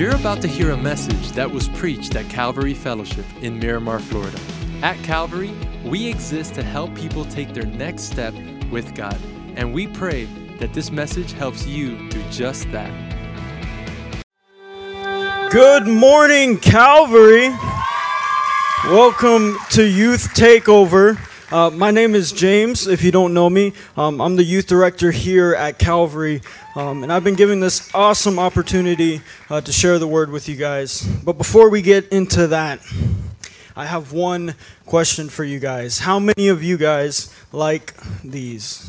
You're about to hear a message that was preached at Calvary Fellowship in Miramar, Florida. At Calvary, we exist to help people take their next step with God, and we pray that this message helps you do just that. Good morning, Calvary. Welcome to Youth Takeover. Uh, my name is James, if you don't know me. Um, I'm the youth director here at Calvary, um, and I've been given this awesome opportunity uh, to share the word with you guys. But before we get into that, I have one question for you guys. How many of you guys like these?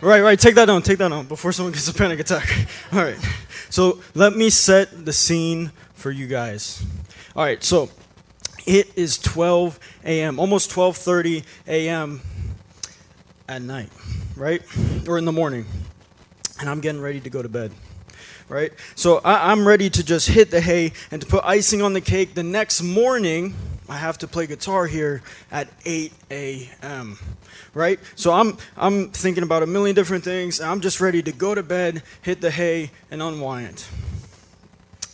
Right, right, take that down, take that down before someone gets a panic attack. All right, so let me set the scene for you guys. All right, so it is 12 a.m., almost 12:30 a.m. at night, right? Or in the morning. And I'm getting ready to go to bed. Right? So I, I'm ready to just hit the hay and to put icing on the cake. The next morning, I have to play guitar here at 8 a.m. Right? So I'm I'm thinking about a million different things. I'm just ready to go to bed, hit the hay, and unwind.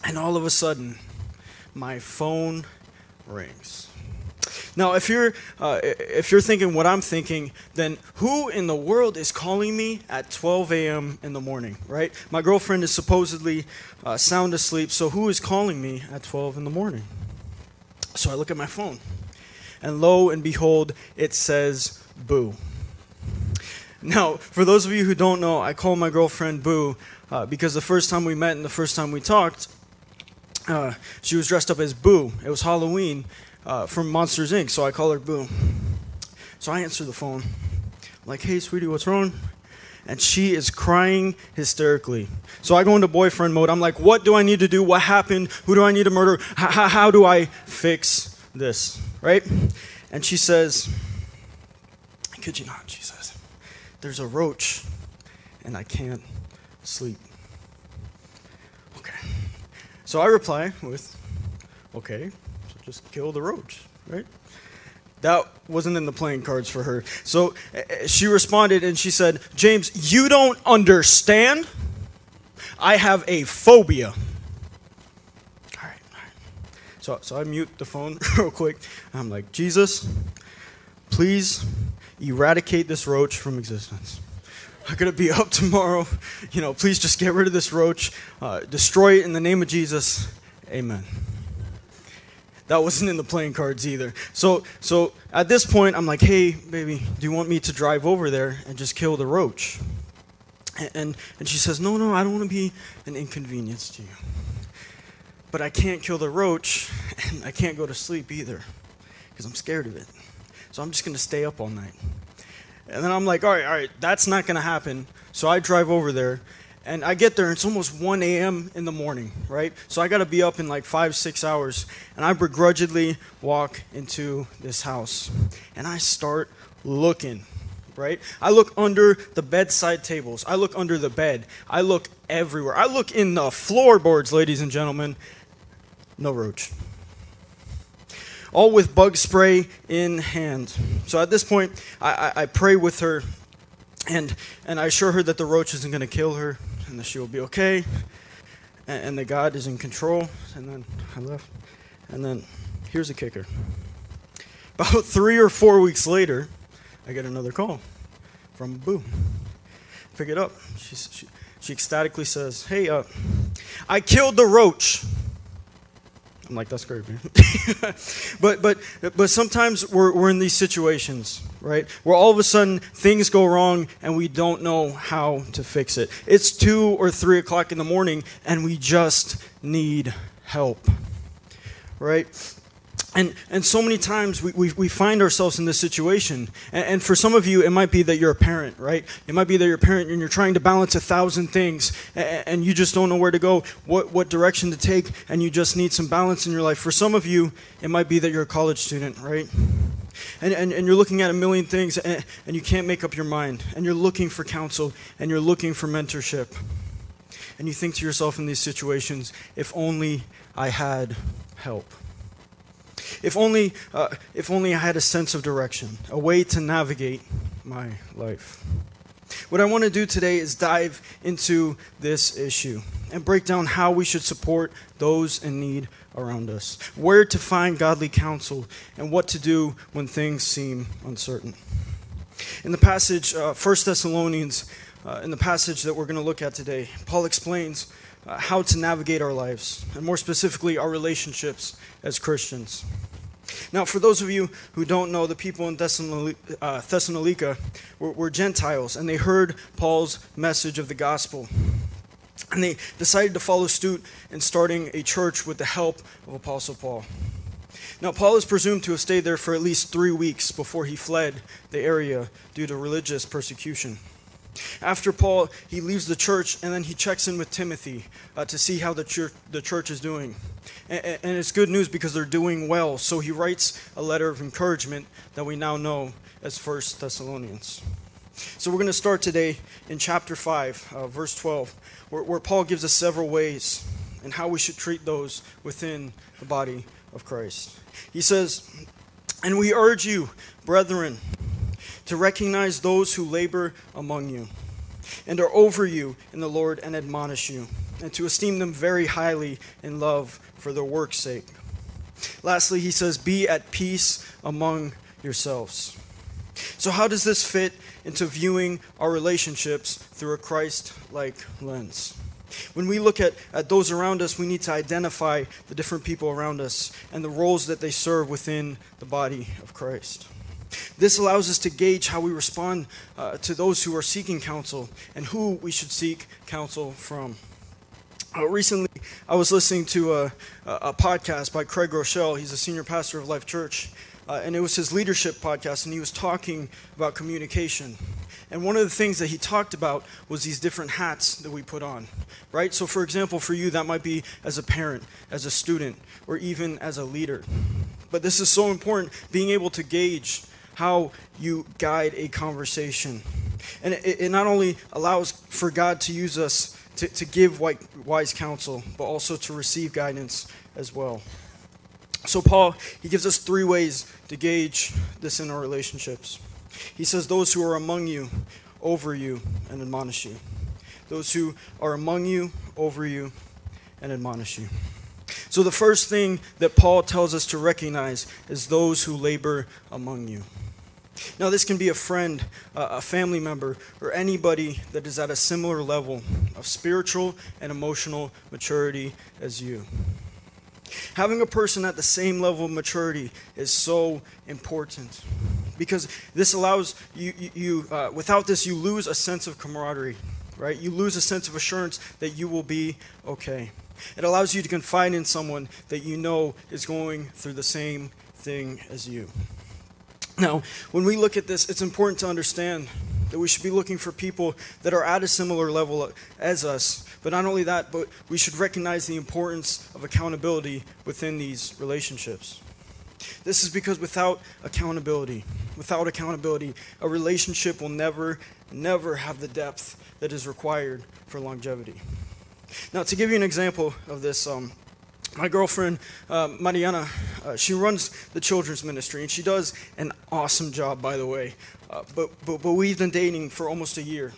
And all of a sudden, my phone rings. Now, if you're uh, if you're thinking what I'm thinking, then who in the world is calling me at 12 a.m. in the morning? Right? My girlfriend is supposedly uh, sound asleep, so who is calling me at 12 in the morning? So I look at my phone, and lo and behold, it says "Boo." Now, for those of you who don't know, I call my girlfriend Boo uh, because the first time we met and the first time we talked, uh, she was dressed up as Boo. It was Halloween uh, from Monsters Inc., so I call her Boo. So I answer the phone. I'm like, hey, sweetie, what's wrong? And she is crying hysterically. So I go into boyfriend mode. I'm like, what do I need to do? What happened? Who do I need to murder? How do I fix this? Right? And she says, I kid you not, she says, there's a roach and I can't sleep. So I reply with, okay, so just kill the roach, right? That wasn't in the playing cards for her. So uh, she responded and she said, James, you don't understand. I have a phobia. All right, all right. So, so I mute the phone real quick. I'm like, Jesus, please eradicate this roach from existence. Going to be up tomorrow. You know, please just get rid of this roach, uh, destroy it in the name of Jesus. Amen. That wasn't in the playing cards either. So, so at this point, I'm like, hey, baby, do you want me to drive over there and just kill the roach? And, and, and she says, no, no, I don't want to be an inconvenience to you. But I can't kill the roach, and I can't go to sleep either because I'm scared of it. So I'm just going to stay up all night. And then I'm like, all right, all right, that's not going to happen. So I drive over there, and I get there, and it's almost 1 a.m. in the morning, right? So I got to be up in like five, six hours. And I begrudgingly walk into this house, and I start looking, right? I look under the bedside tables, I look under the bed, I look everywhere. I look in the floorboards, ladies and gentlemen. No roach all with bug spray in hand. So at this point, I, I, I, pray with her and, and I assure her that the roach isn't going to kill her and that she will be okay and, and that God is in control. And then I left. And then here's a kicker. About three or four weeks later, I get another call from Boo. Pick it up. She, she, she ecstatically says, Hey, uh, I killed the roach. I'm like, that's great, man. but but but sometimes we're, we're in these situations, right? Where all of a sudden things go wrong and we don't know how to fix it. It's two or three o'clock in the morning and we just need help. Right? And, and so many times we, we, we find ourselves in this situation. And, and, for some of you, it might be that you're a parent, right? It might be that you're a parent and you're trying to balance a thousand things and, and you just don't know where to go, what, what direction to take, and you just need some balance in your life. For some of you, it might be that you're a college student, right? And, and, and you're looking at a million things and, and you can't make up your mind. And you're looking for counsel and you're looking for mentorship. And you think to yourself in these situations, if only I had help. If only, uh, if only I had a sense of direction, a way to navigate my life. What I want to do today is dive into this issue and break down how we should support those in need around us, where to find godly counsel, and what to do when things seem uncertain. In the passage, uh, 1 Thessalonians, uh, in the passage that we're going to look at today, Paul explains uh, how to navigate our lives, and more specifically, our relationships as Christians. Now, for those of you who don't know, the people in uh, Thessalonica were, were Gentiles, and they heard Paul's message of the gospel. And they decided to follow suit in starting a church with the help of Apostle Paul. Now, Paul is presumed to have stayed there for at least three weeks before he fled the area due to religious persecution. After Paul, he leaves the church and then he checks in with Timothy uh, to see how the church, the church is doing. And, and it's good news because they're doing well. So he writes a letter of encouragement that we now know as First Thessalonians. So we're going to start today in chapter 5, uh, verse 12, where, where Paul gives us several ways and how we should treat those within the body of Christ. He says, And we urge you, brethren, to recognize those who labor among you and are over you in the Lord and admonish you, and to esteem them very highly in love for their work's sake. Lastly, he says, Be at peace among yourselves. So, how does this fit into viewing our relationships through a Christ like lens? When we look at, at those around us, we need to identify the different people around us and the roles that they serve within the body of Christ. This allows us to gauge how we respond uh, to those who are seeking counsel and who we should seek counsel from. Uh, recently, I was listening to a, a, podcast by Craig Groeschel. He's a senior pastor of Life Church. Uh, and it was his leadership podcast, and he was talking about communication. And one of the things that he talked about was these different hats that we put on, right? So, for example, for you, that might be as a parent, as a student, or even as a leader. But this is so important being able to gauge how you guide a conversation. And it, it not only allows for God to use us to, to give wise counsel, but also to receive guidance as well. So, Paul, he gives us three ways to gauge this in our relationships. He says, Those who are among you, over you, and admonish you. Those who are among you, over you, and admonish you. So, the first thing that Paul tells us to recognize is those who labor among you. Now, this can be a friend, a family member, or anybody that is at a similar level of spiritual and emotional maturity as you. Having a person at the same level of maturity is so important because this allows you, you, uh, without this, you lose a sense of camaraderie, right? You lose a sense of assurance that you will be okay. It allows you to confide in someone that you know is going through the same thing as you. Now, when we look at this, it's important to understand that we should be looking for people that are at a similar level as us. But not only that, but we should recognize the importance of accountability within these relationships. This is because without accountability, without accountability, a relationship will never, never have the depth that is required for longevity. Now, to give you an example of this, um, my girlfriend, uh, Mariana, uh, she runs the children's ministry, and she does an awesome job, by the way. Uh, but, but, but we've been dating for almost a year.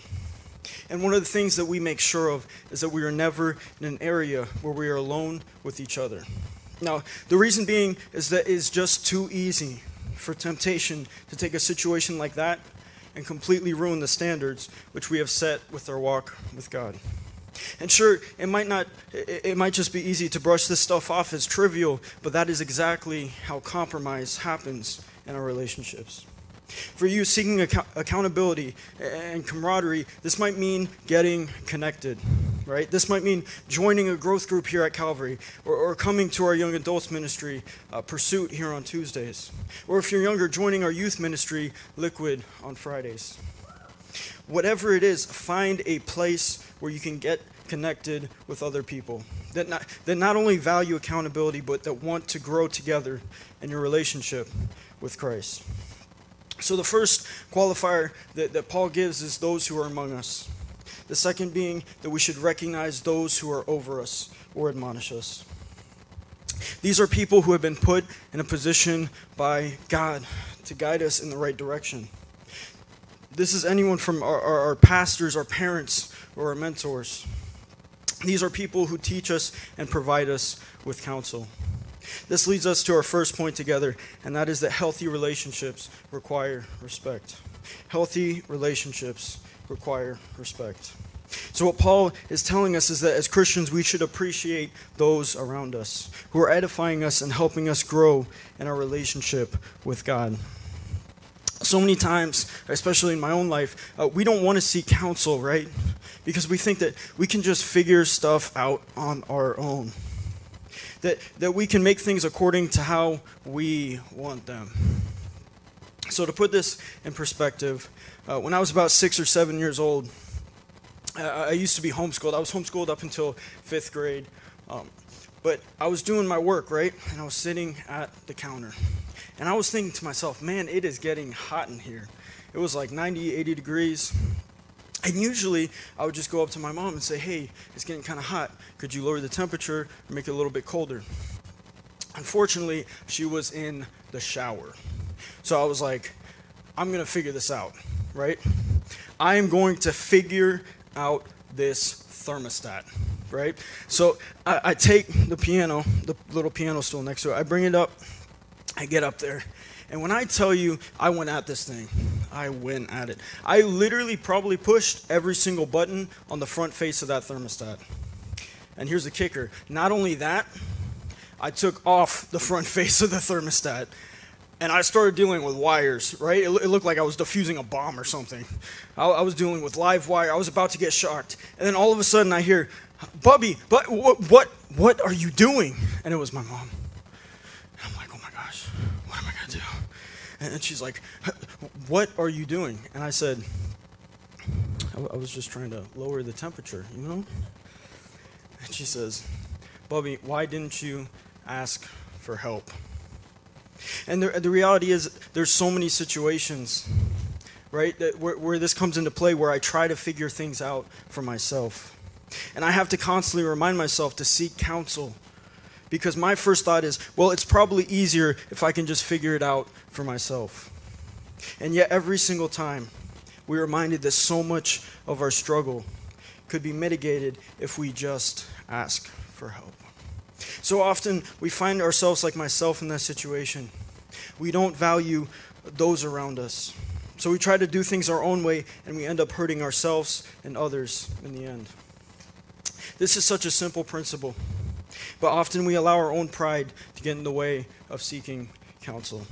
And one of the things that we make sure of is that we are never in an area where we are alone with each other. Now, the reason being is that it's just too easy for temptation to take a situation like that and completely ruin the standards which we have set with our walk with God. And sure, it might not it might just be easy to brush this stuff off as trivial, but that is exactly how compromise happens in our relationships. For you seeking ac- accountability and camaraderie, this might mean getting connected, right? This might mean joining a growth group here at Calvary or, or coming to our young adults ministry, uh, Pursuit, here on Tuesdays. Or if you're younger, joining our youth ministry, Liquid, on Fridays. Whatever it is, find a place where you can get connected with other people that not, that not only value accountability, but that want to grow together in your relationship with Christ. So, the first qualifier that, that Paul gives is those who are among us. The second being that we should recognize those who are over us or admonish us. These are people who have been put in a position by God to guide us in the right direction. This is anyone from our, our, our pastors, our parents, or our mentors. These are people who teach us and provide us with counsel. This leads us to our first point together, and that is that healthy relationships require respect. Healthy relationships require respect. So, what Paul is telling us is that as Christians, we should appreciate those around us who are edifying us and helping us grow in our relationship with God. So many times, especially in my own life, uh, we don't want to seek counsel, right? Because we think that we can just figure stuff out on our own that, that we can make things according to how we want them. So, to put this in perspective, uh, when I was about six or seven years old, uh, I used to be homeschooled. I was homeschooled up until fifth grade. Um, but I was doing my work, right? And I was sitting at the counter. And I was thinking to myself, man, it is getting hot in here. It was like 90, 80 degrees. And usually I would just go up to my mom and say, hey, it's getting kind of hot. Could you lower the temperature make it a little bit colder? Unfortunately, she was in the shower. So I was like, I'm going to figure this out, right? I am going to figure out this thermostat, right? So I, I take the piano, the little piano stool next to it, I bring it up, I get up there, and when I tell you I went at this thing, I went at it. I literally probably pushed every single button on the front face of that thermostat. And here's the kicker not only that, I took off the front face of the thermostat and I started dealing with wires, right? It, it, looked like I was defusing a bomb or something. I, I, was dealing with live wire. I was about to get shocked. And then all of a sudden I hear, Bubby, but what, what, what are you doing? And it was my mom. I'm like, oh my gosh, what am I going to do? And she's like, what are you doing? And I said, I was just trying to lower the temperature, you know? And she says, Bubby, why didn't you ask for help? And the, the reality is, there's so many situations, right, that where, where this comes into play where I try to figure things out for myself. And I have to constantly remind myself to seek counsel. Because my first thought is, well, it's probably easier if I can just figure it out for myself. And yet, every single time, we're reminded that so much of our struggle could be mitigated if we just ask for help. So often we find ourselves like myself in that situation. We don't value those around us. So we try to do things our own way and we end up hurting ourselves and others in the end. This is such a simple principle, but often we allow our own pride to get in the way of seeking counsel.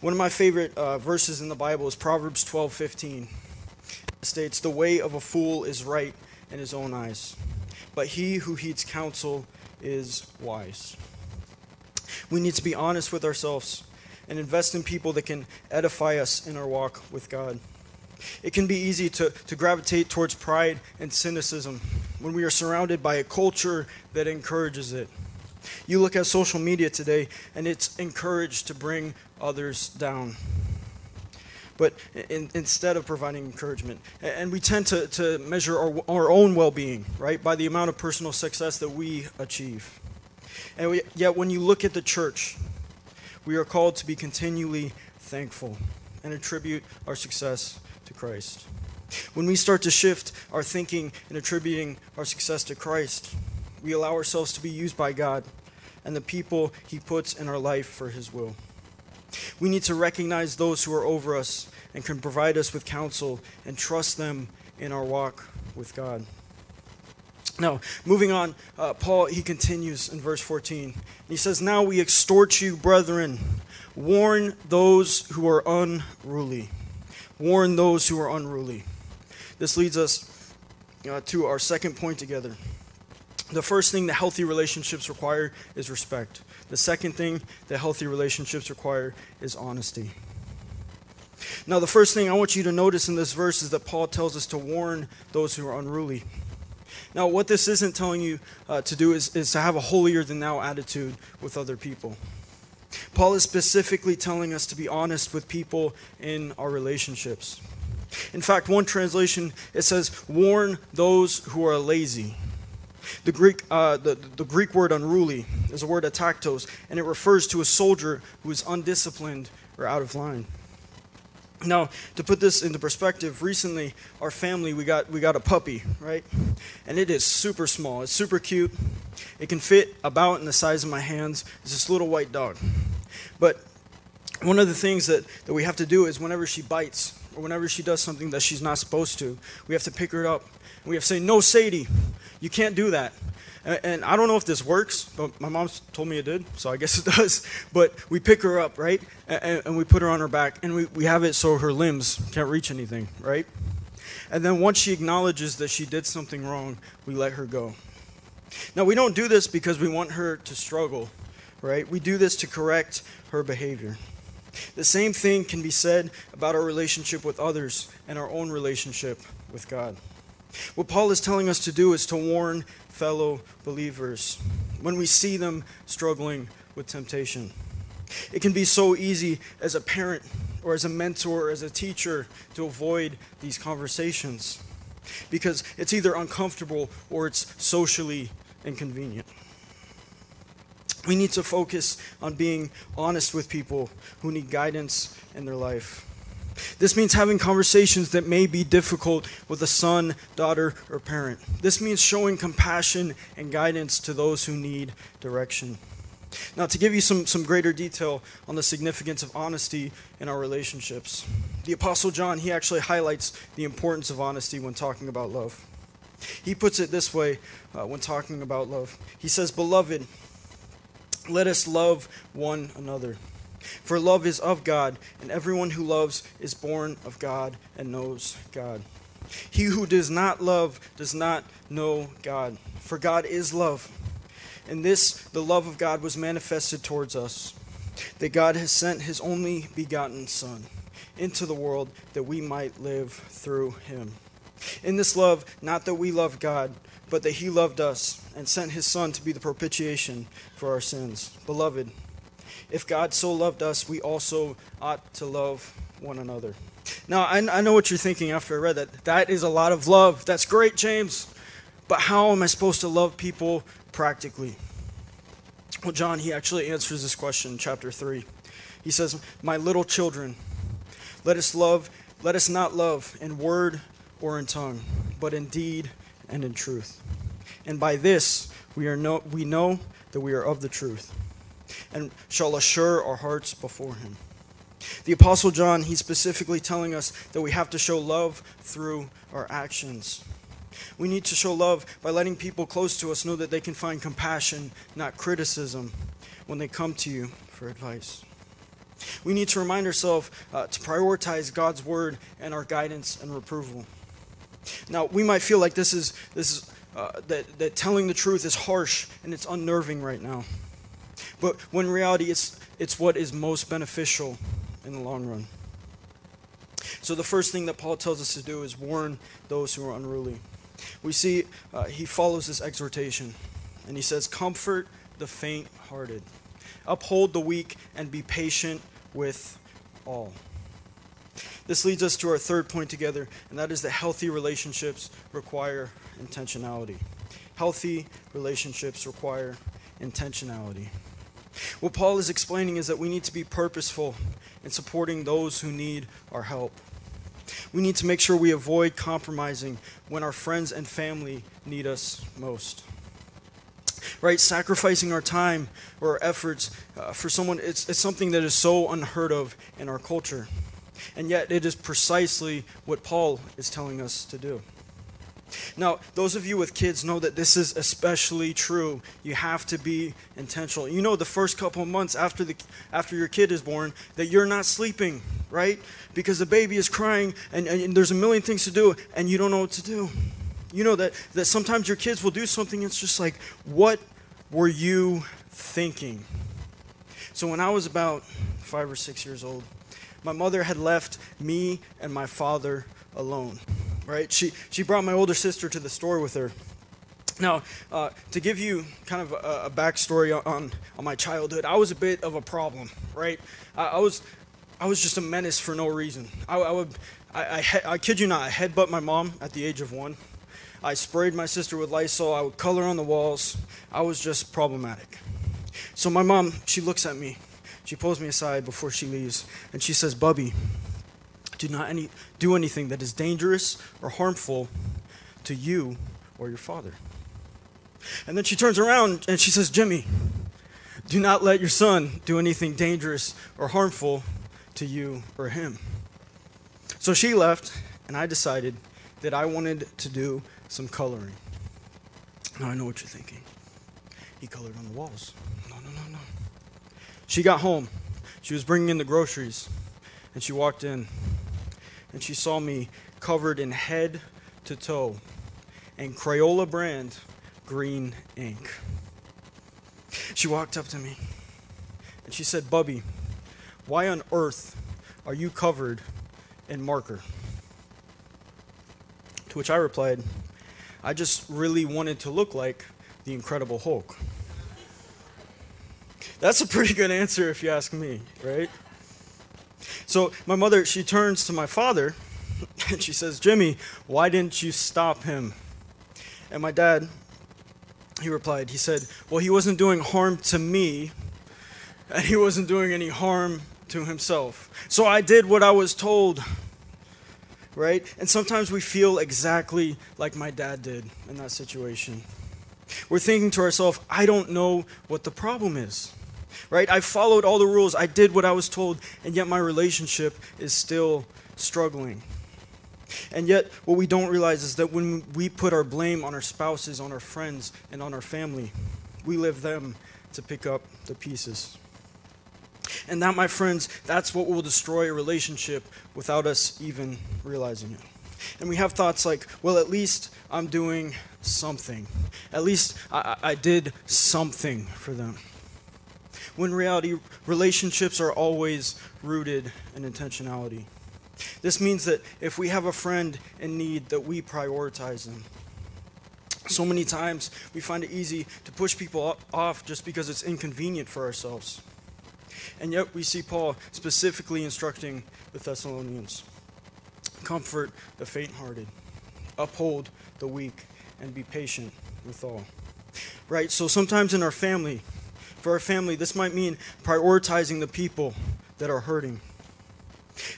One of my favorite uh, verses in the Bible is Proverbs 12:15. It states, "The way of a fool is right in his own eyes, but he who heeds counsel is wise. We need to be honest with ourselves and invest in people that can edify us in our walk with God. It can be easy to, to gravitate towards pride and cynicism when we are surrounded by a culture that encourages it. You look at social media today, and it's encouraged to bring others down but in, instead of providing encouragement. And we tend to, to measure our, our own well being, right, by the amount of personal success that we achieve. And we, yet, when you look at the church, we are called to be continually thankful and attribute our success to Christ. When we start to shift our thinking and attributing our success to Christ, we allow ourselves to be used by God and the people He puts in our life for His will. We need to recognize those who are over us and can provide us with counsel and trust them in our walk with God. Now, moving on, uh, Paul, he continues in verse 14. He says, Now we extort you, brethren, warn those who are unruly. Warn those who are unruly. This leads us uh, to our second point together. The first thing that healthy relationships require is respect. The second thing that healthy relationships require is honesty. Now, the first thing I want you to notice in this verse is that Paul tells us to warn those who are unruly. Now, what this isn't telling you uh, to do is, is to have a holier than thou attitude with other people. Paul is specifically telling us to be honest with people in our relationships. In fact, one translation it says, "Warn those who are lazy." The Greek, uh, the, the Greek word unruly is a word ataktos, and it refers to a soldier who is undisciplined or out of line. Now, to put this into perspective, recently our family we got we got a puppy, right? And it is super small. It's super cute. It can fit about in the size of my hands. It's this little white dog. But one of the things that, that we have to do is whenever she bites or whenever she does something that she's not supposed to, we have to pick her up. We have to say, No, Sadie, you can't do that. And, and I don't know if this works, but my mom told me it did, so I guess it does. But we pick her up, right? And, and we put her on her back, and we, we have it so her limbs can't reach anything, right? And then once she acknowledges that she did something wrong, we let her go. Now, we don't do this because we want her to struggle, right? We do this to correct her behavior. The same thing can be said about our relationship with others and our own relationship with God. What Paul is telling us to do is to warn fellow believers when we see them struggling with temptation. It can be so easy as a parent or as a mentor or as a teacher to avoid these conversations because it's either uncomfortable or it's socially inconvenient. We need to focus on being honest with people who need guidance in their life. This means having conversations that may be difficult with a son, daughter, or parent. This means showing compassion and guidance to those who need direction. Now, to give you some, some greater detail on the significance of honesty in our relationships, the Apostle John, he actually highlights the importance of honesty when talking about love. He puts it this way uh, when talking about love. He says, Beloved, let us love one another. For love is of God, and everyone who loves is born of God and knows God. He who does not love does not know God, for God is love. And this, the love of God, was manifested towards us, that God has sent his only begotten Son into the world that we might live through him. In this love, not that we love God, but that he loved us and sent his Son to be the propitiation for our sins. Beloved, if God so loved us, we also ought to love one another. Now, I, I know what you're thinking after I read that. That is a lot of love. That's great, James. But how am I supposed to love people practically? Well, John, he actually answers this question in chapter 3. He says, My little children, let us love, let us not love in word or in tongue, but in deed and in truth. And by this we are know, we know that we are of the truth and shall assure our hearts before him. The apostle John, he's specifically telling us that we have to show love through our actions. We need to show love by letting people close to us know that they can find compassion, not criticism, when they come to you for advice. We need to remind ourselves uh, to prioritize God's word and our guidance and reproval. Now, we might feel like this is, this is uh, that, that telling the truth is harsh and it's unnerving right now. But when reality, it's, it's what is most beneficial in the long run. So, the first thing that Paul tells us to do is warn those who are unruly. We see uh, he follows this exhortation, and he says, Comfort the faint hearted, uphold the weak, and be patient with all. This leads us to our third point together, and that is that healthy relationships require intentionality. Healthy relationships require intentionality. What Paul is explaining is that we need to be purposeful in supporting those who need our help. We need to make sure we avoid compromising when our friends and family need us most. Right? Sacrificing our time or our efforts uh, for someone, it's, it's something that is so unheard of in our culture. And yet, it is precisely what Paul is telling us to do. Now, those of you with kids know that this is especially true. You have to be intentional. You know, the first couple months after the after your kid is born, that you're not sleeping, right? Because the baby is crying, and, and there's a million things to do, and you don't know what to do. You know that that sometimes your kids will do something. It's just like, what were you thinking? So when I was about five or six years old, my mother had left me and my father alone right? She, she brought my older sister to the store with her. Now, uh, to give you kind of a, a backstory on, on my childhood, I was a bit of a problem, right? I, I was I was just a menace for no reason. I, I would, I, I, I, kid you not, I headbutt my mom at the age of one. I sprayed my sister with Lysol. I would color on the walls. I was just problematic. So my mom, she looks at me. She pulls me aside before she leaves, and she says, "Bubby, Do not any, do anything that is dangerous or harmful to you or your father. And then she turns around and she says, Jimmy, do not let your son do anything dangerous or harmful to you or him. So she left, and I decided that I wanted to do some coloring. Now I know what you're thinking. He colored on the walls. She got home. She was bringing in the groceries, and she walked in, and she saw me covered in head to toe in Crayola brand green ink. She walked up to me and she said, Bubby, why on earth are you covered in marker? To which I replied, I just really wanted to look like the Incredible Hulk. That's a pretty good answer if you ask me, right? So my mother, she turns to my father and she says, Jimmy, why didn't you stop him? And my dad, he replied, he said, Well, he wasn't doing harm to me, and he wasn't doing any harm to himself. So I did what I was told. Right? And sometimes we feel exactly like my dad did in that situation. We're thinking to ourselves, I don't know what the problem is. Right? I followed all the rules, I did what I was told, and yet my relationship is still struggling. And yet, what we don't realize is that when we put our blame on our spouses, on our friends, and on our family, we leave them to pick up the pieces. And that, my friends, that's what will destroy a relationship without us even realizing it. And we have thoughts like, well, at least I'm doing something. At least I, I did something for them. When reality, relationships are always rooted in intentionality. This means that if we have a friend in need, that we prioritize them. So many times we find it easy to push people off just because it's inconvenient for ourselves. And yet we see Paul specifically instructing the Thessalonians comfort the faint hearted, uphold the weak, and be patient with all. Right? So sometimes in our family, for our family, this might mean prioritizing the people that are hurting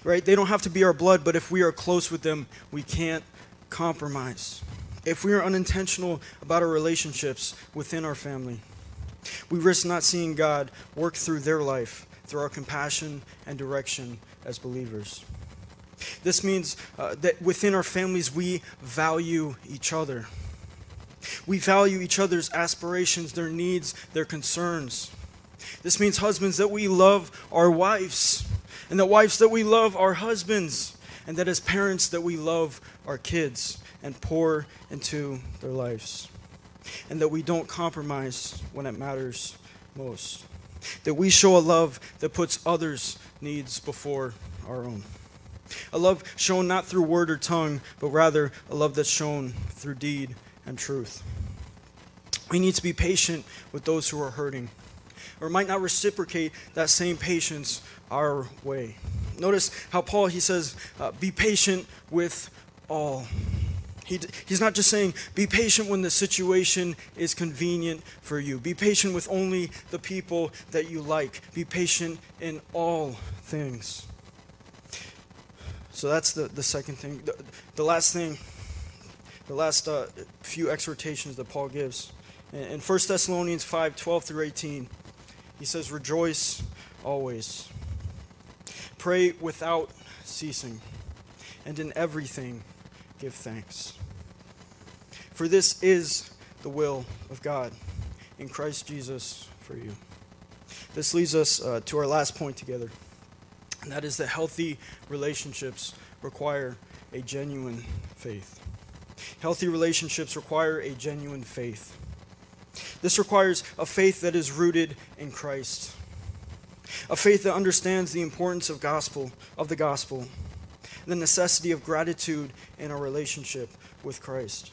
right? They don't have to be our blood, but if we are close with them, we can't compromise. If we are unintentional about our relationships within our family, we risk not seeing God work through their life through our compassion and direction as believers. This means uh, that within our families, we value each other. We value each other's aspirations, their needs, their concerns. This means, husbands, that we love our wives and that wives that we love our husbands, and that as parents that we love our kids and pour into their lives. And that we don't compromise when it matters most. That we show a love that puts others' needs before our own. A love shown not through word or tongue, but rather a love that's shown through deed and truth. We need to be patient with those who are hurting, or might not reciprocate that same patience our way. Notice how Paul, he says, uh, be patient with all. He, he's not just saying, be patient when the situation is convenient for you. Be patient with only the people that you like. Be patient in all things. So that's the, the second thing. The, the last thing, the last uh, few exhortations that Paul gives. In, in 1 Thessalonians 5 12 through 18, he says, Rejoice always. Pray without ceasing, and in everything give thanks. For this is the will of God in Christ Jesus for you. This leads us uh, to our last point together, and that is that healthy relationships require a genuine faith. Healthy relationships require a genuine faith. This requires a faith that is rooted in Christ a faith that understands the importance of gospel of the gospel, the necessity of gratitude in our relationship with Christ.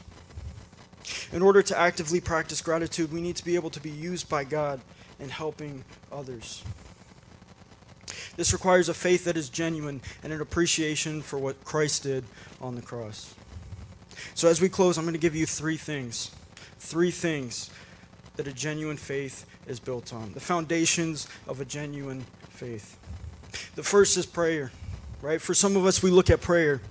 In order to actively practice gratitude, we need to be able to be used by God in helping others. This requires a faith that is genuine and an appreciation for what Christ did on the cross. So, as we close, I'm going to give you three things. Three things that a genuine faith is built on, the foundations of a genuine faith. The first is prayer. right? For some of us, we look at prayer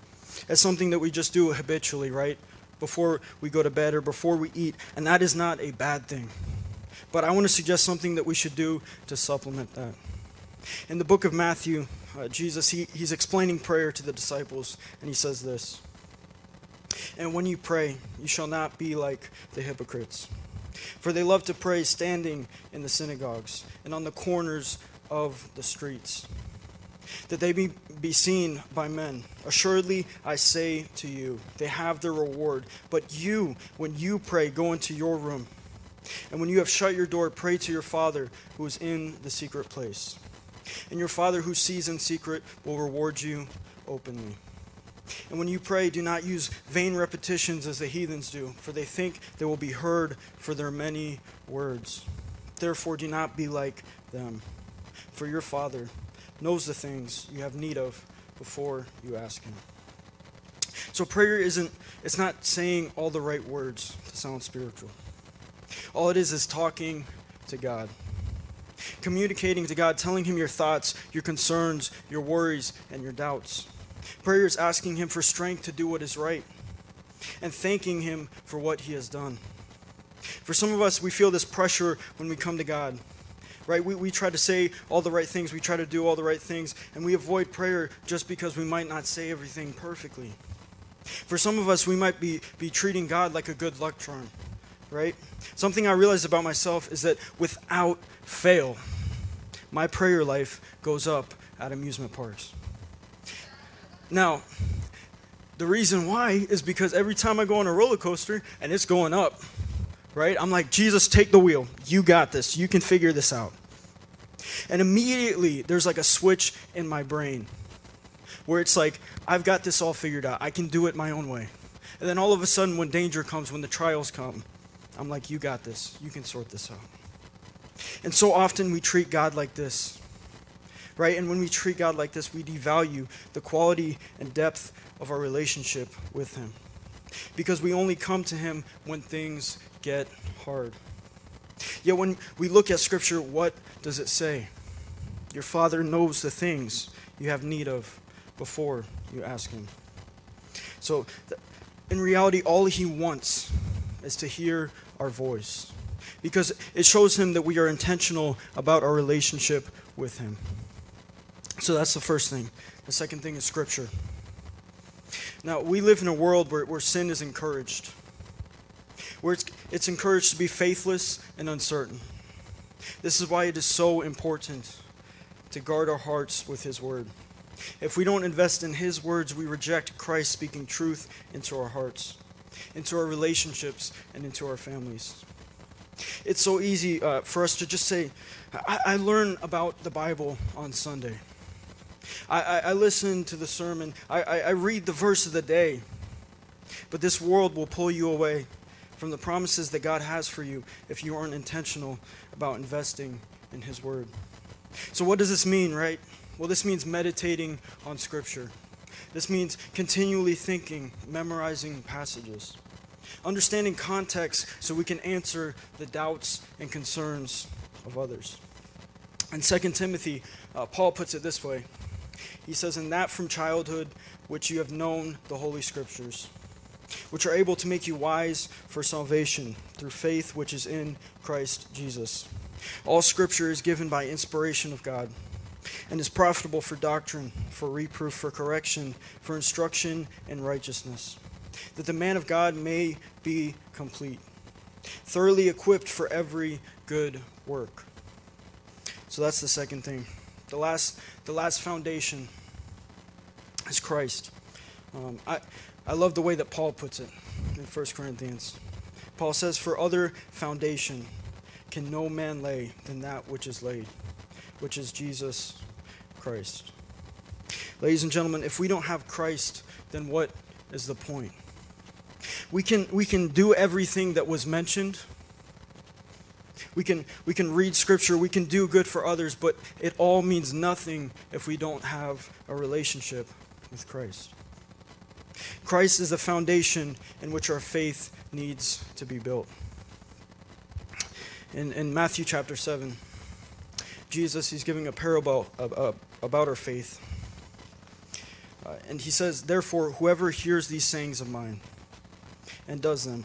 as something that we just do habitually, right? Before we go to bed or before we eat, and that is not a bad thing. But I want to suggest something that we should do to supplement that. In the book of Matthew, uh, Jesus, he, he's explaining prayer to the disciples, and he says this And when you pray, you shall not be like the hypocrites. For they love to pray standing in the synagogues and on the corners of the streets, that they be, be seen by men. Assuredly, I say to you, they have their reward. But you, when you pray, go into your room. And when you have shut your door, pray to your Father who is in the secret place. And your Father who sees in secret will reward you openly. And when you pray, do not use vain repetitions as the heathens do, for they think they will be heard for their many words. Therefore, do not be like them, for your Father knows the things you have need of before you ask Him. So, prayer isn't, it's not saying all the right words to sound spiritual. All it is is talking to God communicating to God, telling Him your thoughts, your concerns, your worries, and your doubts. Prayer is asking Him for strength to do what is right and thanking Him for what He has done. For some of us, we feel this pressure when we come to God. Right? We, we try to say all the right things, we try to do all the right things, and we avoid prayer just because we might not say everything perfectly. For some of us, we might be, be treating God like a good luck charm right? Something I realized about myself is that without fail, my prayer life goes up at amusement parks. Now, the reason why is because every time I go on a roller coaster and it's going up, right? I'm like, Jesus, take the wheel. You got this. You can figure this out. And immediately there's like a switch in my brain where it's like, I've got this all figured out. I can do it my own way. And then all of a sudden, when danger comes, when the trials come, I'm like, you got this. You can sort this out. And so often we treat God like this, right? And when we treat God like this, we devalue the quality and depth of our relationship with Him. Because we only come to Him when things get hard. Yet when we look at Scripture, what does it say? Your Father knows the things you have need of before you ask Him. So, in reality, all He wants is to hear our voice because it shows him that we are intentional about our relationship with him. So that's the first thing. The second thing is scripture. Now, we live in a world where, where sin is encouraged, where it's, it's encouraged to be faithless and uncertain. This is why it is so important to guard our hearts with His Word. If we don't invest in His words, we reject Christ speaking truth into our hearts into our relationships, and into our families. It's so easy uh, for us to just say, I, I, learn about the Bible on Sunday. I, I, I listen to the sermon. I, I, I read the verse of the day. But this world will pull you away from the promises that God has for you if you aren't intentional about investing in His Word. So, what does this mean, right? Well, this means meditating on Scripture. This means continually thinking, memorizing passages, understanding context so we can answer the doubts and concerns of others. In 2 Timothy, uh, Paul puts it this way He says, In that from childhood which you have known the Holy Scriptures, which are able to make you wise for salvation through faith which is in Christ Jesus. All Scripture is given by inspiration of God and is profitable for doctrine, for reproof, for correction, for instruction in righteousness, that the man of God may be complete, thoroughly equipped for every good work. So that's the second thing. The last, the last foundation is Christ. Um, I, I love the way that Paul puts it in 1 Corinthians. Paul says, For other foundation can no man lay than that which is laid, which is Jesus Christ. Ladies and gentlemen, if we don't have Christ, then what is the point? We can, we can do everything that was mentioned. We can, we can read scripture, we can do good for others, but it all means nothing if we don't have a relationship with Christ. Christ is the foundation in which our faith needs to be built. In, in Matthew chapter 7, Jesus, he's giving a parable about our faith. Uh, and he says, Therefore, whoever hears these sayings of mine and does them,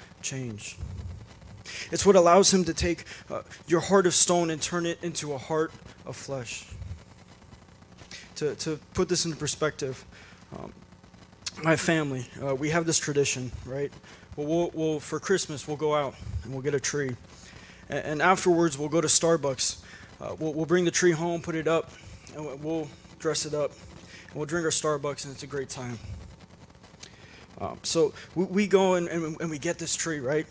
change. It's what allows Him to take uh, your heart of stone and turn it into a heart of flesh. To, to put this into perspective, um, my family, uh, we have this tradition, right? Well, we'll, for Christmas, we'll go out and we'll get a tree. And, and afterwards, we'll go to Starbucks. Uh, we'll, we'll bring the tree home, put it up, and we'll dress it up and we'll drink our Starbucks, and it's a great time. Um, so we, we go and, and, and, we get this tree, right?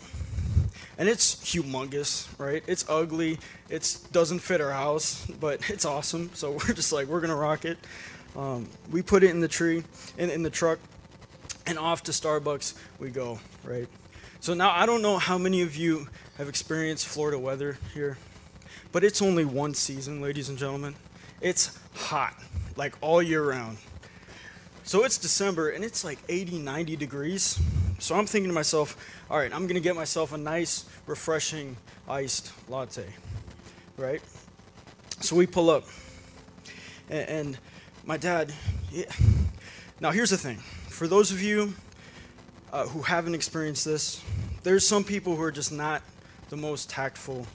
And it's humongous, right? It's ugly. It doesn't fit our house, but it's awesome. So we're just like, we're going to rock it. Um, we put it in the tree, in, in the truck, and off to Starbucks we go, right? So now I don't know how many of you have experienced Florida weather here, but it's only one season, ladies and gentlemen. It's hot like all year round. So it's December and it's like 80, 90 degrees. So I'm thinking to myself, all right, I'm to get myself a nice, refreshing iced latte, right? So we pull up. And, and my dad, yeah. Now here's the thing for those of you uh, who haven't experienced this, there's some people who are just not the most tactful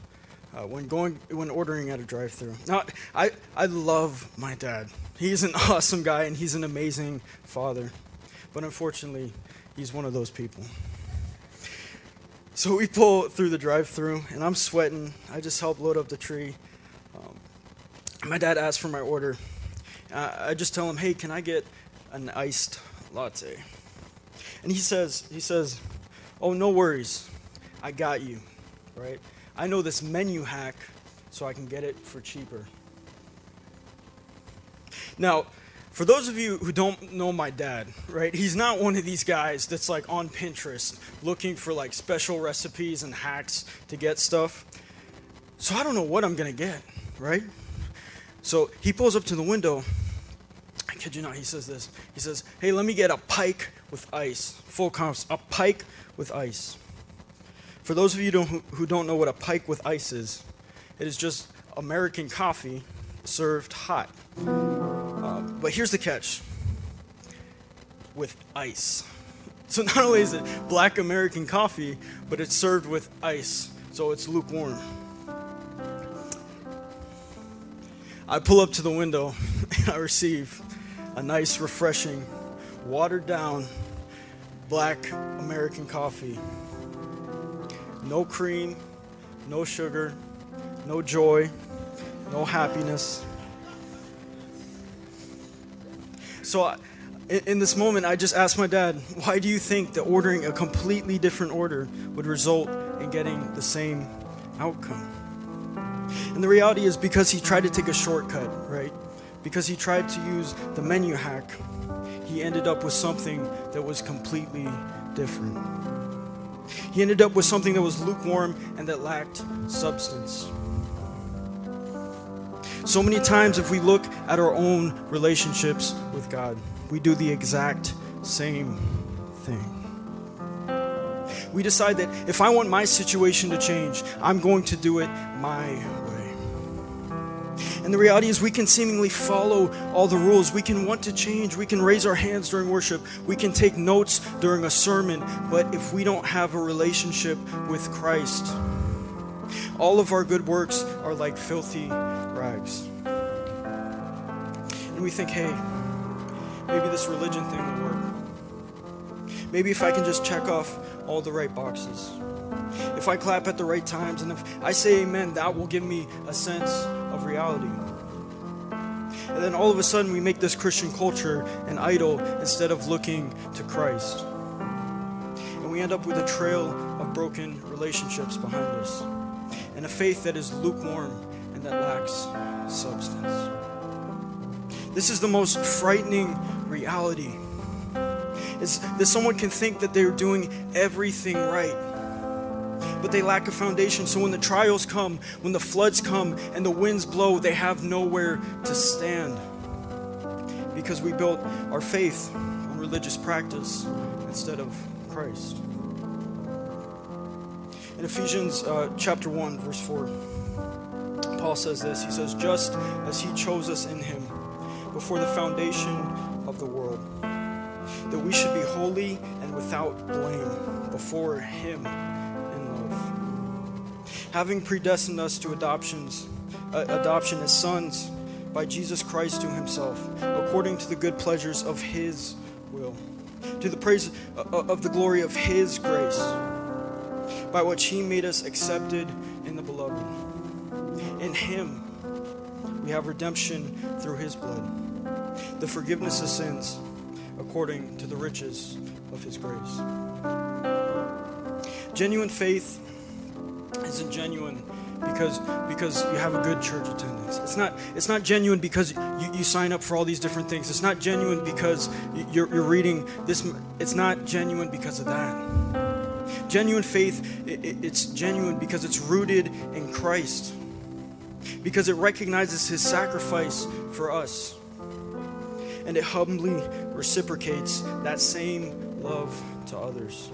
uh, when going when ordering at a drive-through. Now, I I love my dad. He's an awesome guy and he's an amazing father, but unfortunately, he's one of those people. So we pull through the drive-through, and I'm sweating. I just help load up the tree. Um, my dad asks for my order. Uh, I just tell him, "Hey, can I get an iced latte?" And he says, "He says, oh, no worries, I got you, right?" I know this menu hack so I can get it for cheaper. Now, for those of you who don't know my dad, right, he's not one of these guys that's like on Pinterest looking for like special recipes and hacks to get stuff. So I don't know what I'm gonna get, right? So he pulls up to the window. I kid you not, he says this. He says, Hey, let me get a pike with ice. Full comps, a pike with ice. For those of you who don't know what a pike with ice is, it is just American coffee served hot. But here's the catch with ice. So not only is it black American coffee, but it's served with ice, so it's lukewarm. I pull up to the window and I receive a nice, refreshing, watered down black American coffee no cream, no sugar, no joy, no happiness. So, in this moment, I just asked my dad, why do you think that ordering a completely different order would result in getting the same outcome? And the reality is because he tried to take a shortcut, right? Because he tried to use the menu hack, he ended up with something that was completely different. He ended up with something that was lukewarm and that lacked substance. So many times, if we look at our own relationships with God, we do the exact same thing. We decide that if I want my situation to change, I'm going to do it my way. and the reality is, we can seemingly follow all the rules. We can want to change. We can raise our hands during worship. We can take notes during a sermon. But if we don't have a relationship with Christ, all of our good works are like filthy rags. And we think, hey, maybe this religion thing will work. Maybe if I can just check off all the right boxes. If I clap at the right times and if I say amen, that will give me a sense of reality. And then all of a sudden, we make this Christian culture an idol instead of looking to Christ. And we end up with a trail of broken relationships behind us, and a faith that is lukewarm that lacks substance. This is the most frightening reality. Is that someone can think that they're doing everything right, but they lack a foundation. So when the trials come, when the floods come, and the winds blow, they have nowhere to stand because we built our faith on religious practice instead of Christ. In Ephesians uh, chapter 1, verse 4, Paul says this He says, Just as He chose us in Him before the foundation of the world, that we should be holy and without blame before Him in love. Having predestined us to adoptions, uh, adoption as sons by Jesus Christ to Himself, according to the good pleasures of His will, to the praise uh, of the glory of His grace by which he made us accepted. In him we have redemption through his blood, the forgiveness of sins according to the riches of his grace. Genuine faith isn't genuine because because you have a good church attendance. It's not it's not genuine because you, you sign up for all these different things. It's not genuine because you're, you're reading this. It's not genuine because of that. Genuine faith, it's genuine because it's rooted in Christ, because it recognizes his sacrifice for us, and it humbly reciprocates that same love to others.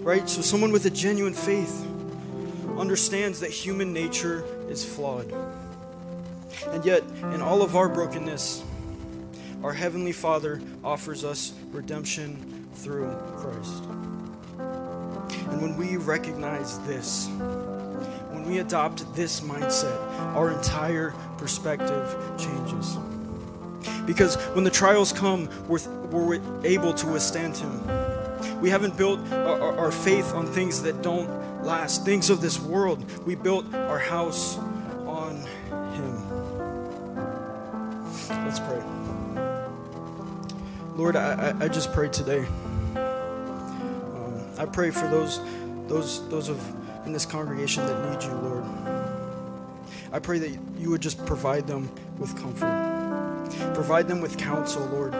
Right? So, someone with a genuine faith understands that human nature is flawed. And yet, in all of our brokenness, our Heavenly Father offers us redemption through Christ. And when we recognize this, we adopt this mindset, our entire perspective changes. Because when the trials come, we're, we're able to withstand Him. We haven't built our, our faith on things that don't last, things of this world. We built our house on Him. Let's pray. Lord, I, I just pray today. Um, I pray for those, those, those of in this congregation that need you, Lord. I pray that you would just provide them with comfort, provide them with counsel, Lord.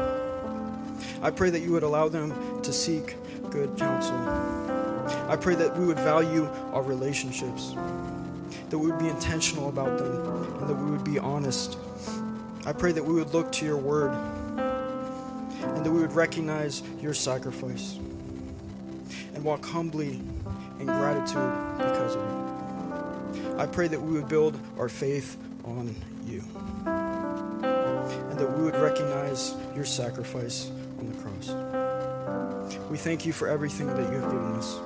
I pray that you would allow them to seek good counsel. I pray that we would value our relationships, that we would be intentional about them, and that we would be honest. I pray that we would look to your word and that we would recognize your sacrifice and walk humbly in gratitude because of it. I pray that we would build our faith on you and that we would recognize your sacrifice on the cross. We thank you for everything that you have given us.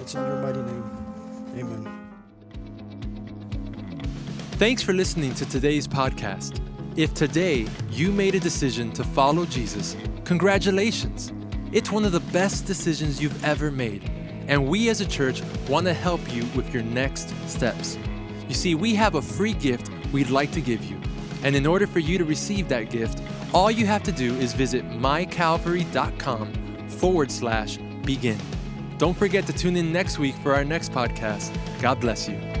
It's in your mighty name. Amen. Thanks for listening to today's podcast. If today you made a decision to follow Jesus, congratulations. It's one of the best decisions you've ever made, and we as a church want to help you with your next steps. You see, we have a free gift we'd like to give you, and in order for you to receive that gift, all you have to do is visit mycalvary.com forward slash begin. Don't forget to tune in next week for our next podcast. God bless you.